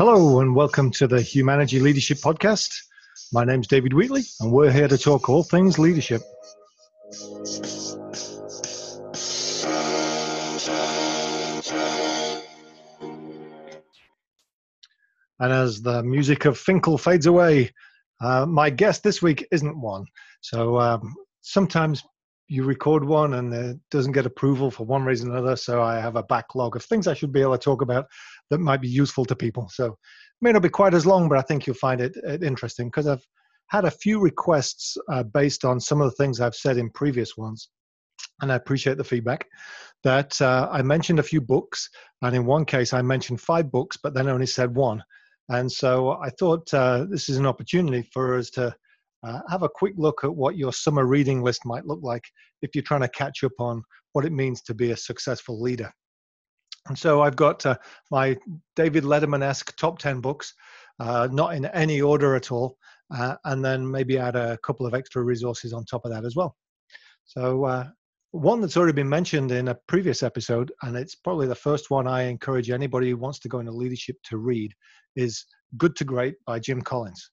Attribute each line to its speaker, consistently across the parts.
Speaker 1: Hello, and welcome to the Humanity Leadership Podcast. My name's David Wheatley, and we're here to talk all things leadership. And as the music of Finkel fades away, uh, my guest this week isn't one. So um, sometimes you record one and it doesn't get approval for one reason or another. So I have a backlog of things I should be able to talk about that might be useful to people. So it may not be quite as long, but I think you'll find it, it interesting because I've had a few requests uh, based on some of the things I've said in previous ones. And I appreciate the feedback. That uh, I mentioned a few books, and in one case I mentioned five books, but then only said one. And so I thought uh, this is an opportunity for us to uh, have a quick look at what your summer reading list might look like if you're trying to catch up on what it means to be a successful leader. And so I've got uh, my David Letterman esque top 10 books, uh, not in any order at all, uh, and then maybe add a couple of extra resources on top of that as well. So, uh, one that's already been mentioned in a previous episode, and it's probably the first one I encourage anybody who wants to go into leadership to read, is Good to Great by Jim Collins.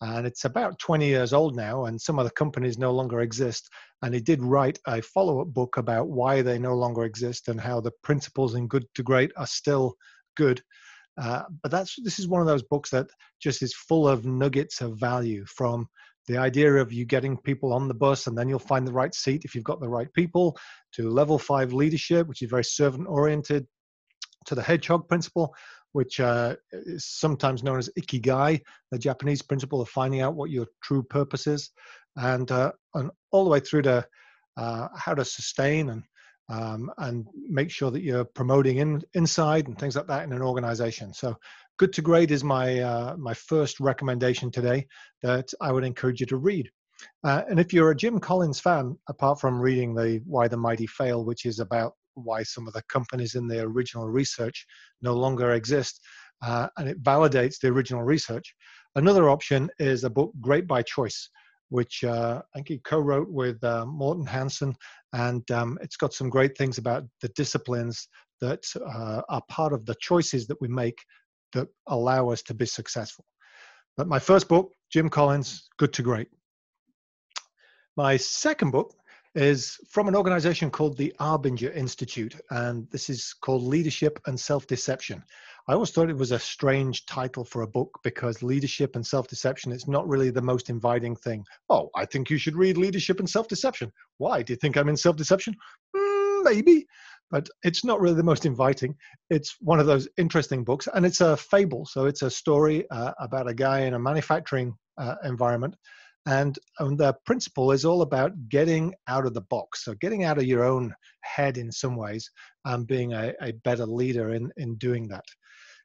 Speaker 1: And it's about 20 years old now and some of the companies no longer exist and he did write a follow-up book about why they no longer exist and how the principles in good to great are still good. Uh, but that's this is one of those books that just is full of nuggets of value from the idea of you getting people on the bus and then you'll find the right seat if you've got the right people to level five leadership which is very servant oriented to the hedgehog principle which uh, is sometimes known as ikigai, the Japanese principle of finding out what your true purpose is, and uh, and all the way through to uh, how to sustain and um, and make sure that you're promoting in, inside and things like that in an organization. So, Good to Great is my uh, my first recommendation today that I would encourage you to read. Uh, and if you're a Jim Collins fan, apart from reading the Why the Mighty Fail, which is about why some of the companies in the original research no longer exist, uh, and it validates the original research. Another option is a book, Great by Choice, which uh, I think he co-wrote with uh, Morten Hansen, and um, it's got some great things about the disciplines that uh, are part of the choices that we make that allow us to be successful. But my first book, Jim Collins, Good to Great. My second book is from an organization called the Arbinger Institute, and this is called Leadership and Self Deception. I always thought it was a strange title for a book because leadership and self deception is not really the most inviting thing. Oh, I think you should read Leadership and Self Deception. Why? Do you think I'm in self deception? Mm, maybe, but it's not really the most inviting. It's one of those interesting books, and it's a fable. So it's a story uh, about a guy in a manufacturing uh, environment and, and the principle is all about getting out of the box. So getting out of your own head in some ways and being a, a better leader in, in doing that.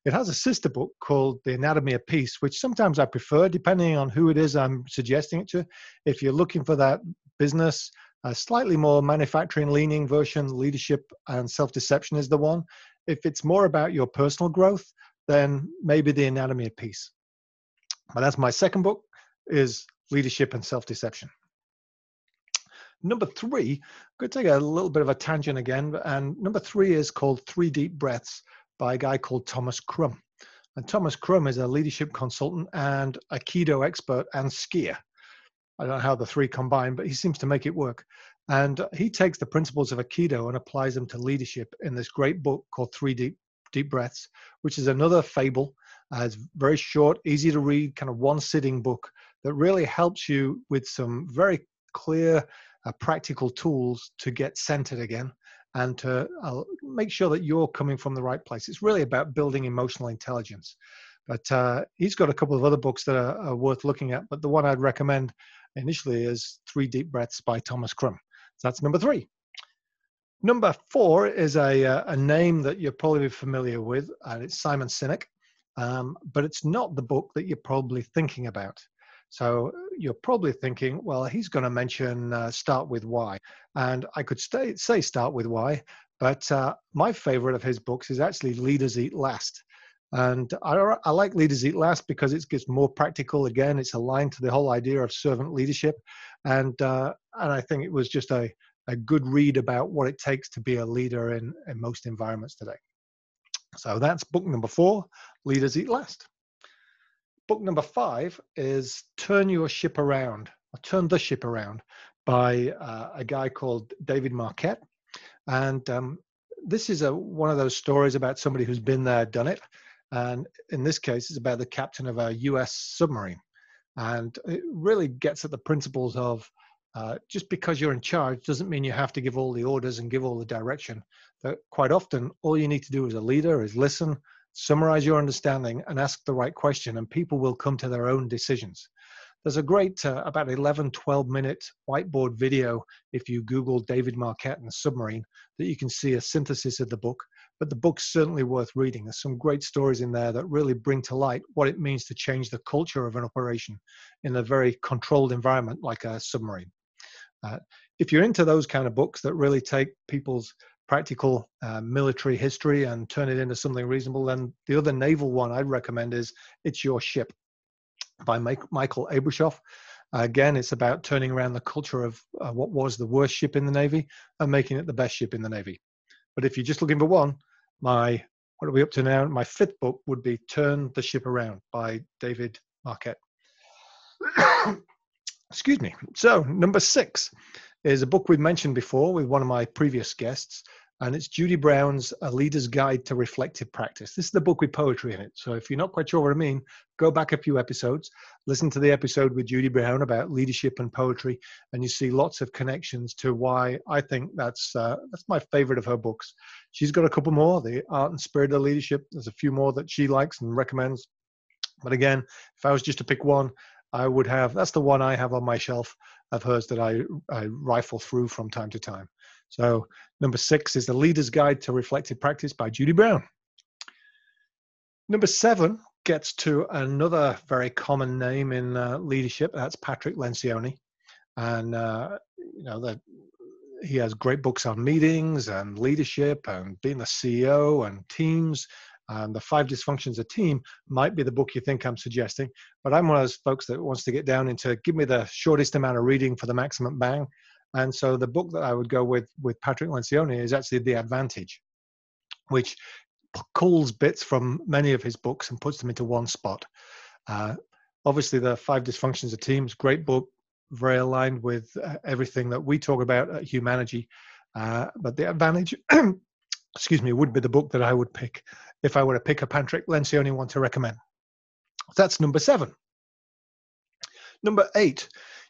Speaker 1: It has a sister book called The Anatomy of Peace, which sometimes I prefer depending on who it is I'm suggesting it to. If you're looking for that business, a slightly more manufacturing leaning version, leadership and self deception is the one. If it's more about your personal growth, then maybe The Anatomy of Peace. But that's my second book is leadership and self deception. Number three, I'm going to take a little bit of a tangent again. And number three is called Three Deep Breaths by a guy called Thomas Crum. And Thomas Crum is a leadership consultant and Aikido expert and skier. I don't know how the three combine, but he seems to make it work. And he takes the principles of Aikido and applies them to leadership in this great book called Three Deep, Deep Breaths, which is another fable. Uh, it's very short, easy to read, kind of one sitting book that really helps you with some very clear, uh, practical tools to get centered again and to uh, make sure that you're coming from the right place. It's really about building emotional intelligence. But uh, he's got a couple of other books that are, are, worth looking at. But the one I'd recommend initially is Three Deep Breaths by Thomas Crum. So that's number three. Number four is a, uh, a name that you're probably familiar with, and it's Simon Sinek. Um, but it's not the book that you're probably thinking about. So you're probably thinking, well, he's going to mention uh, start with why. And I could stay, say start with why, but uh, my favorite of his books is actually Leaders Eat Last. And I, I like Leaders Eat Last because it gets more practical. Again, it's aligned to the whole idea of servant leadership. And, uh, and I think it was just a, a good read about what it takes to be a leader in, in most environments today. So that's book number four Leaders Eat Last. Book number five is Turn Your Ship Around, or Turn the Ship Around by uh, a guy called David Marquet. And um, this is a, one of those stories about somebody who's been there, done it. And in this case, it's about the captain of a US submarine. And it really gets at the principles of uh, just because you're in charge doesn't mean you have to give all the orders and give all the direction. That quite often, all you need to do as a leader is listen, summarize your understanding, and ask the right question, and people will come to their own decisions. There's a great, uh, about 11, 12 minute whiteboard video if you Google David Marquet and submarine that you can see a synthesis of the book. But the book's certainly worth reading. There's some great stories in there that really bring to light what it means to change the culture of an operation in a very controlled environment like a submarine. Uh, if you're into those kind of books that really take people's practical uh, military history and turn it into something reasonable, then the other naval one I'd recommend is It's Your Ship by Mike, Michael Abrashoff. Uh, again, it's about turning around the culture of uh, what was the worst ship in the Navy and making it the best ship in the Navy. But if you're just looking for one, my what are we up to now? My fifth book would be Turn the Ship Around by David Marquet. Excuse me. So, number six is a book we've mentioned before with one of my previous guests, and it's Judy Brown's A Leader's Guide to Reflective Practice. This is the book with poetry in it. So, if you're not quite sure what I mean, go back a few episodes, listen to the episode with Judy Brown about leadership and poetry, and you see lots of connections to why I think that's uh, that's my favorite of her books. She's got a couple more, The Art and Spirit of Leadership. There's a few more that she likes and recommends. But again, if I was just to pick one, I would have that's the one I have on my shelf of hers that I, I rifle through from time to time. So number six is the Leader's Guide to Reflective Practice by Judy Brown. Number seven gets to another very common name in uh, leadership. That's Patrick Lencioni, and uh, you know that he has great books on meetings and leadership and being the CEO and teams And the five dysfunctions of team might be the book you think I'm suggesting, but I'm one of those folks that wants to get down into give me the shortest amount of reading for the maximum bang. And so the book that I would go with with Patrick Lencioni is actually The Advantage, which pulls bits from many of his books and puts them into one spot. Uh, obviously, the Five Dysfunctions of Teams, great book, very aligned with uh, everything that we talk about at Humanity. Uh, but The Advantage, excuse me, would be the book that I would pick if I were to pick a Patrick Lencioni one to recommend. That's number seven. Number eight,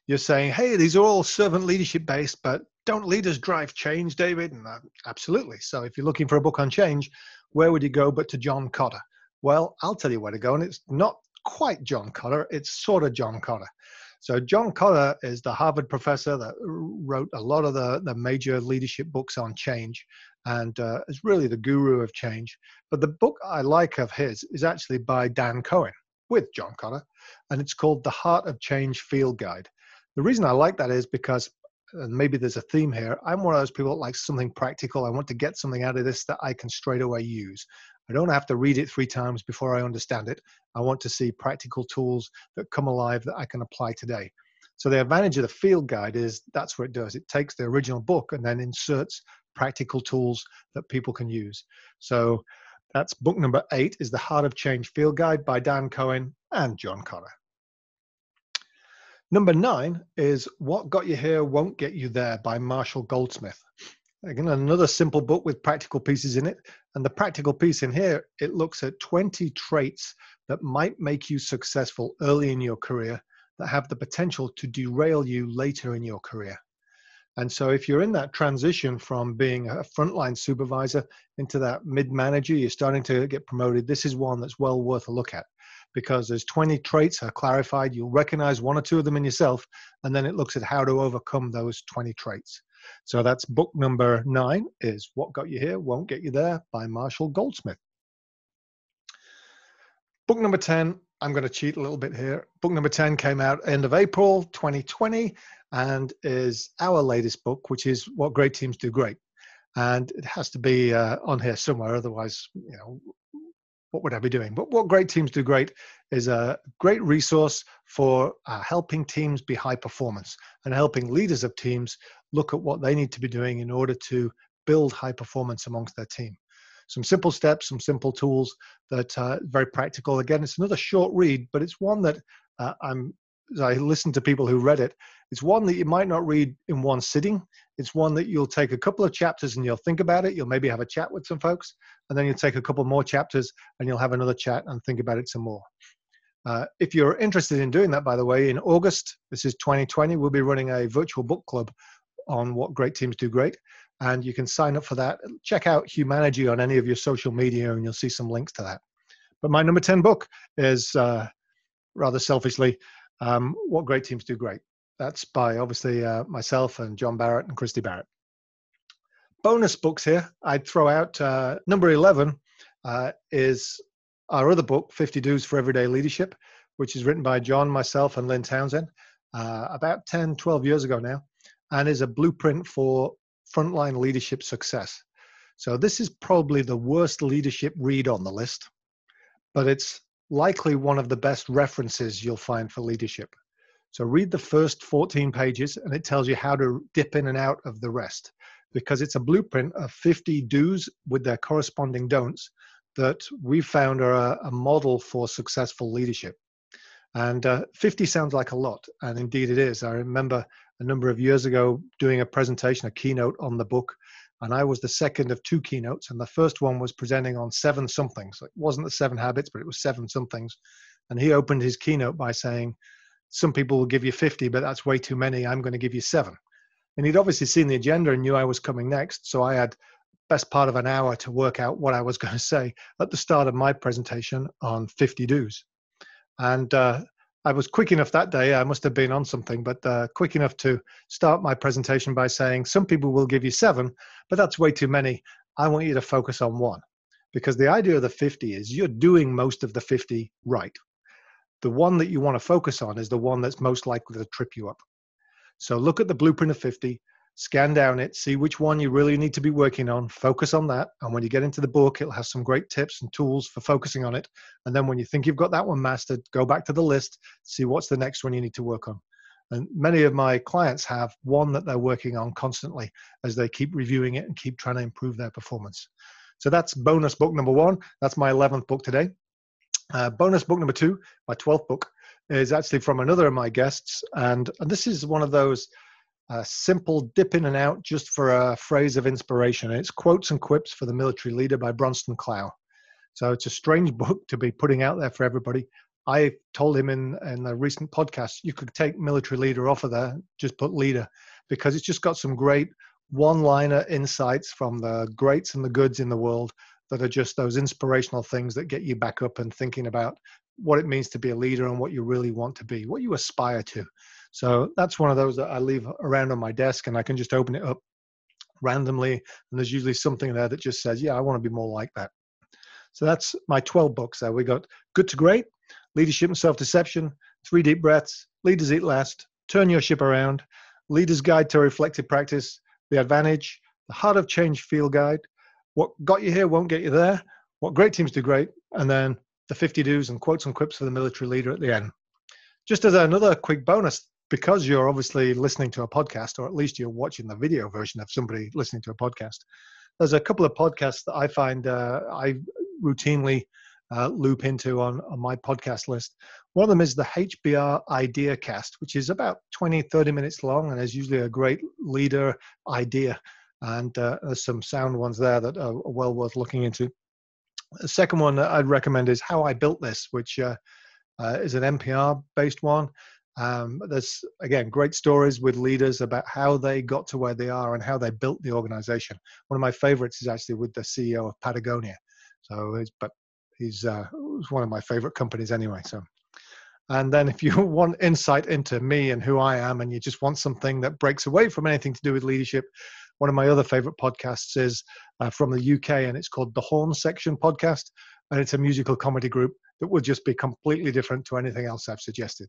Speaker 1: you're saying, hey, these are all servant leadership based, but don't leaders drive change, David? And uh, absolutely. So if you're looking for a book on change, where would you go but to John Kotter? Well, I'll tell you where to go, and it's not quite John Kotter, it's sort of John Kotter. So John Kotter is the Harvard professor that wrote a lot of the, the major leadership books on change and uh, is really the guru of change. But the book I like of his is actually by Dan Cohen with John Kotter, and it's called The Heart of Change Field Guide. The reason I like that is because, and maybe there's a theme here, I'm one of those people that likes something practical. I want to get something out of this that I can straight away use. I don't have to read it three times before I understand it. I want to see practical tools that come alive that I can apply today. So the advantage of the field guide is that's what it does. It takes the original book and then inserts practical tools that people can use. So that's book number eight is The Heart of Change Field Guide by Dan Cohen and John Kotter. Number nine is What Got You Here Won't Get You There by Marshall Goldsmith. Again, another simple book with practical pieces in it. And the practical piece in here, it looks at 20 traits that might make you successful early in your career that have the potential to derail you later in your career. And so, if you're in that transition from being a frontline supervisor into that mid manager, you're starting to get promoted. This is one that's well worth a look at because there's 20 traits are clarified. You'll recognize one or two of them in yourself, and then it looks at how to overcome those 20 traits. So that's book number nine is What Got You Here Won't Get You There by Marshall Goldsmith. Book number 10, I'm going to cheat a little bit here. Book number 10 came out end of April 2020 and is our latest book, which is What Great Teams Do Great. And it has to be uh, on here somewhere, otherwise, you know, what would I be doing? But what Great Teams Do Great is a great resource for uh, helping teams be high performance and helping leaders of teams look at what they need to be doing in order to build high performance amongst their team. Some simple steps, some simple tools that are very practical. Again, it's another short read, but it's one that uh, I'm I listen to people who read it, it's one that you might not read in one sitting. It's one that you'll take a couple of chapters and you'll think about it. You'll maybe have a chat with some folks, and then you'll take a couple more chapters and you'll have another chat and think about it some more. Uh, if you're interested in doing that, by the way, in August, this is 2020, we'll be running a virtual book club on what great teams do great. And you can sign up for that. Check out Humanity on any of your social media and you'll see some links to that. But my number 10 book is uh, rather selfishly um, What Great Teams Do Great. That's by obviously uh, myself and John Barrett and Christy Barrett. Bonus books here, I'd throw out uh, number 11 uh, is our other book, 50 Do's for Everyday Leadership, which is written by John, myself, and Lynn Townsend uh, about 10, 12 years ago now, and is a blueprint for frontline leadership success. So, this is probably the worst leadership read on the list, but it's likely one of the best references you'll find for leadership. So read the first 14 pages and it tells you how to dip in and out of the rest because it's a blueprint of 50 do's with their corresponding don'ts that we found are a, a model for successful leadership. And uh, 50 sounds like a lot, and indeed it is. I remember a number of years ago doing a presentation, a keynote on the book, and I was the second of two keynotes. And the first one was presenting on seven somethings. It wasn't the seven habits, but it was seven somethings. And he opened his keynote by saying, Some people will give you 50, but that's way too many. I'm going to give you seven. And he'd obviously seen the agenda and knew I was coming next. So I had best part of an hour to work out what I was going to say at the start of my presentation on 50 do's. And uh, I was quick enough that day, I must have been on something, but uh, quick enough to start my presentation by saying, Some people will give you seven, but that's way too many. I want you to focus on one. Because the idea of the 50 is you're doing most of the 50 right. The one that you want to focus on is the one that's most likely to trip you up. So look at the blueprint of 50, scan down it, see which one you really need to be working on, focus on that. And when you get into the book, it'll have some great tips and tools for focusing on it. And then when you think you've got that one mastered, go back to the list, see what's the next one you need to work on. And many of my clients have one that they're working on constantly as they keep reviewing it and keep trying to improve their performance. So that's bonus book number one. That's my 11th book today. Uh, bonus book number two, my 12th book, is actually from another of my guests. And, and this is one of those a simple dip in and out just for a phrase of inspiration. It's Quotes and Quips for the Military Leader by Bronston Clow. So it's a strange book to be putting out there for everybody. I told him in, in a recent podcast, you could take military leader off of there, just put leader, because it's just got some great one liner insights from the greats and the goods in the world that are just those inspirational things that get you back up and thinking about what it means to be a leader and what you really want to be, what you aspire to. So that's one of those that I leave around on my desk and I can just open it up randomly. And there's usually something there that just says, yeah, I want to be more like that. So that's my 12 books there. We got Good to Great, Leadership and Self Deception, Three Deep Breaths, Leaders Eat Last, Turn Your Ship Around, Leader's Guide to Reflective Practice, The Advantage, The Heart of Change Field Guide, What Got You Here Won't Get You There, What Great Teams Do Great, and then the 50 do's and quotes and quips for the military leader at the end. Just as another quick bonus, because you're obviously listening to a podcast, or at least you're watching the video version of somebody listening to a podcast, there's a couple of podcasts that I find uh, I routinely uh, loop into on, on my podcast list. One of them is the HBR Idea Cast, which is about 20, 30 minutes long and is usually a great leader idea. And uh, there's some sound ones there that are well worth looking into. The second one I'd recommend is How I Built This, which uh, uh, is an NPR based one. Um, there's again great stories with leaders about how they got to where they are and how they built the organization. One of my favorites is actually with the CEO of Patagonia. So, but he's uh, one of my favorite companies anyway. So, and then if you want insight into me and who I am, and you just want something that breaks away from anything to do with leadership, one of my other favorite podcasts is uh, from the UK, and it's called the Horne Section Podcast, and it's a musical comedy group that will just be completely different to anything else I've suggested.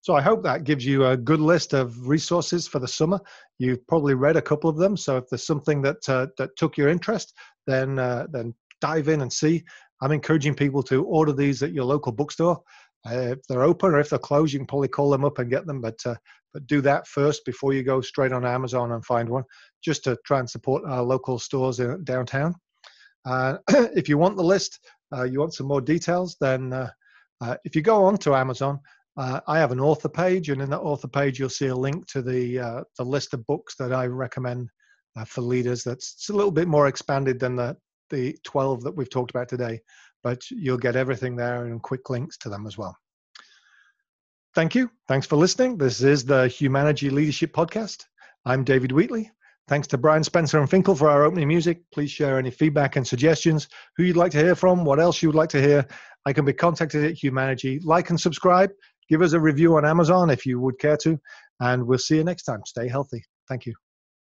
Speaker 1: So I hope that gives you a good list of resources for the summer. You've probably read a couple of them. So if there's something that uh, that took your interest, then uh, then dive in and see. I'm encouraging people to order these at your local bookstore. Uh, if they're open or if they're closed, you can probably call them up and get them. But uh, but do that first before you go straight on Amazon and find one, just to try and support our local stores in downtown. Uh, if you want the list, uh, you want some more details, then if you go on to Amazon, Uh, I have an author page, and in that author page, you'll see a link to the uh, the list of books that I recommend uh, for leaders. That's a little bit more expanded than the the 12 that we've talked about today, but you'll get everything there and quick links to them as well. Thank you. Thanks for listening. This is the Humanity Leadership Podcast. I'm David Wheatley. Thanks to Brian Spencer and Finkel for our opening music. Please share any feedback and suggestions, who you'd like to hear from, what else you would like to hear. I can be contacted at Humanity. Like and subscribe. Give us a review on Amazon if you would care to. And we'll see you next time. Stay healthy. Thank you.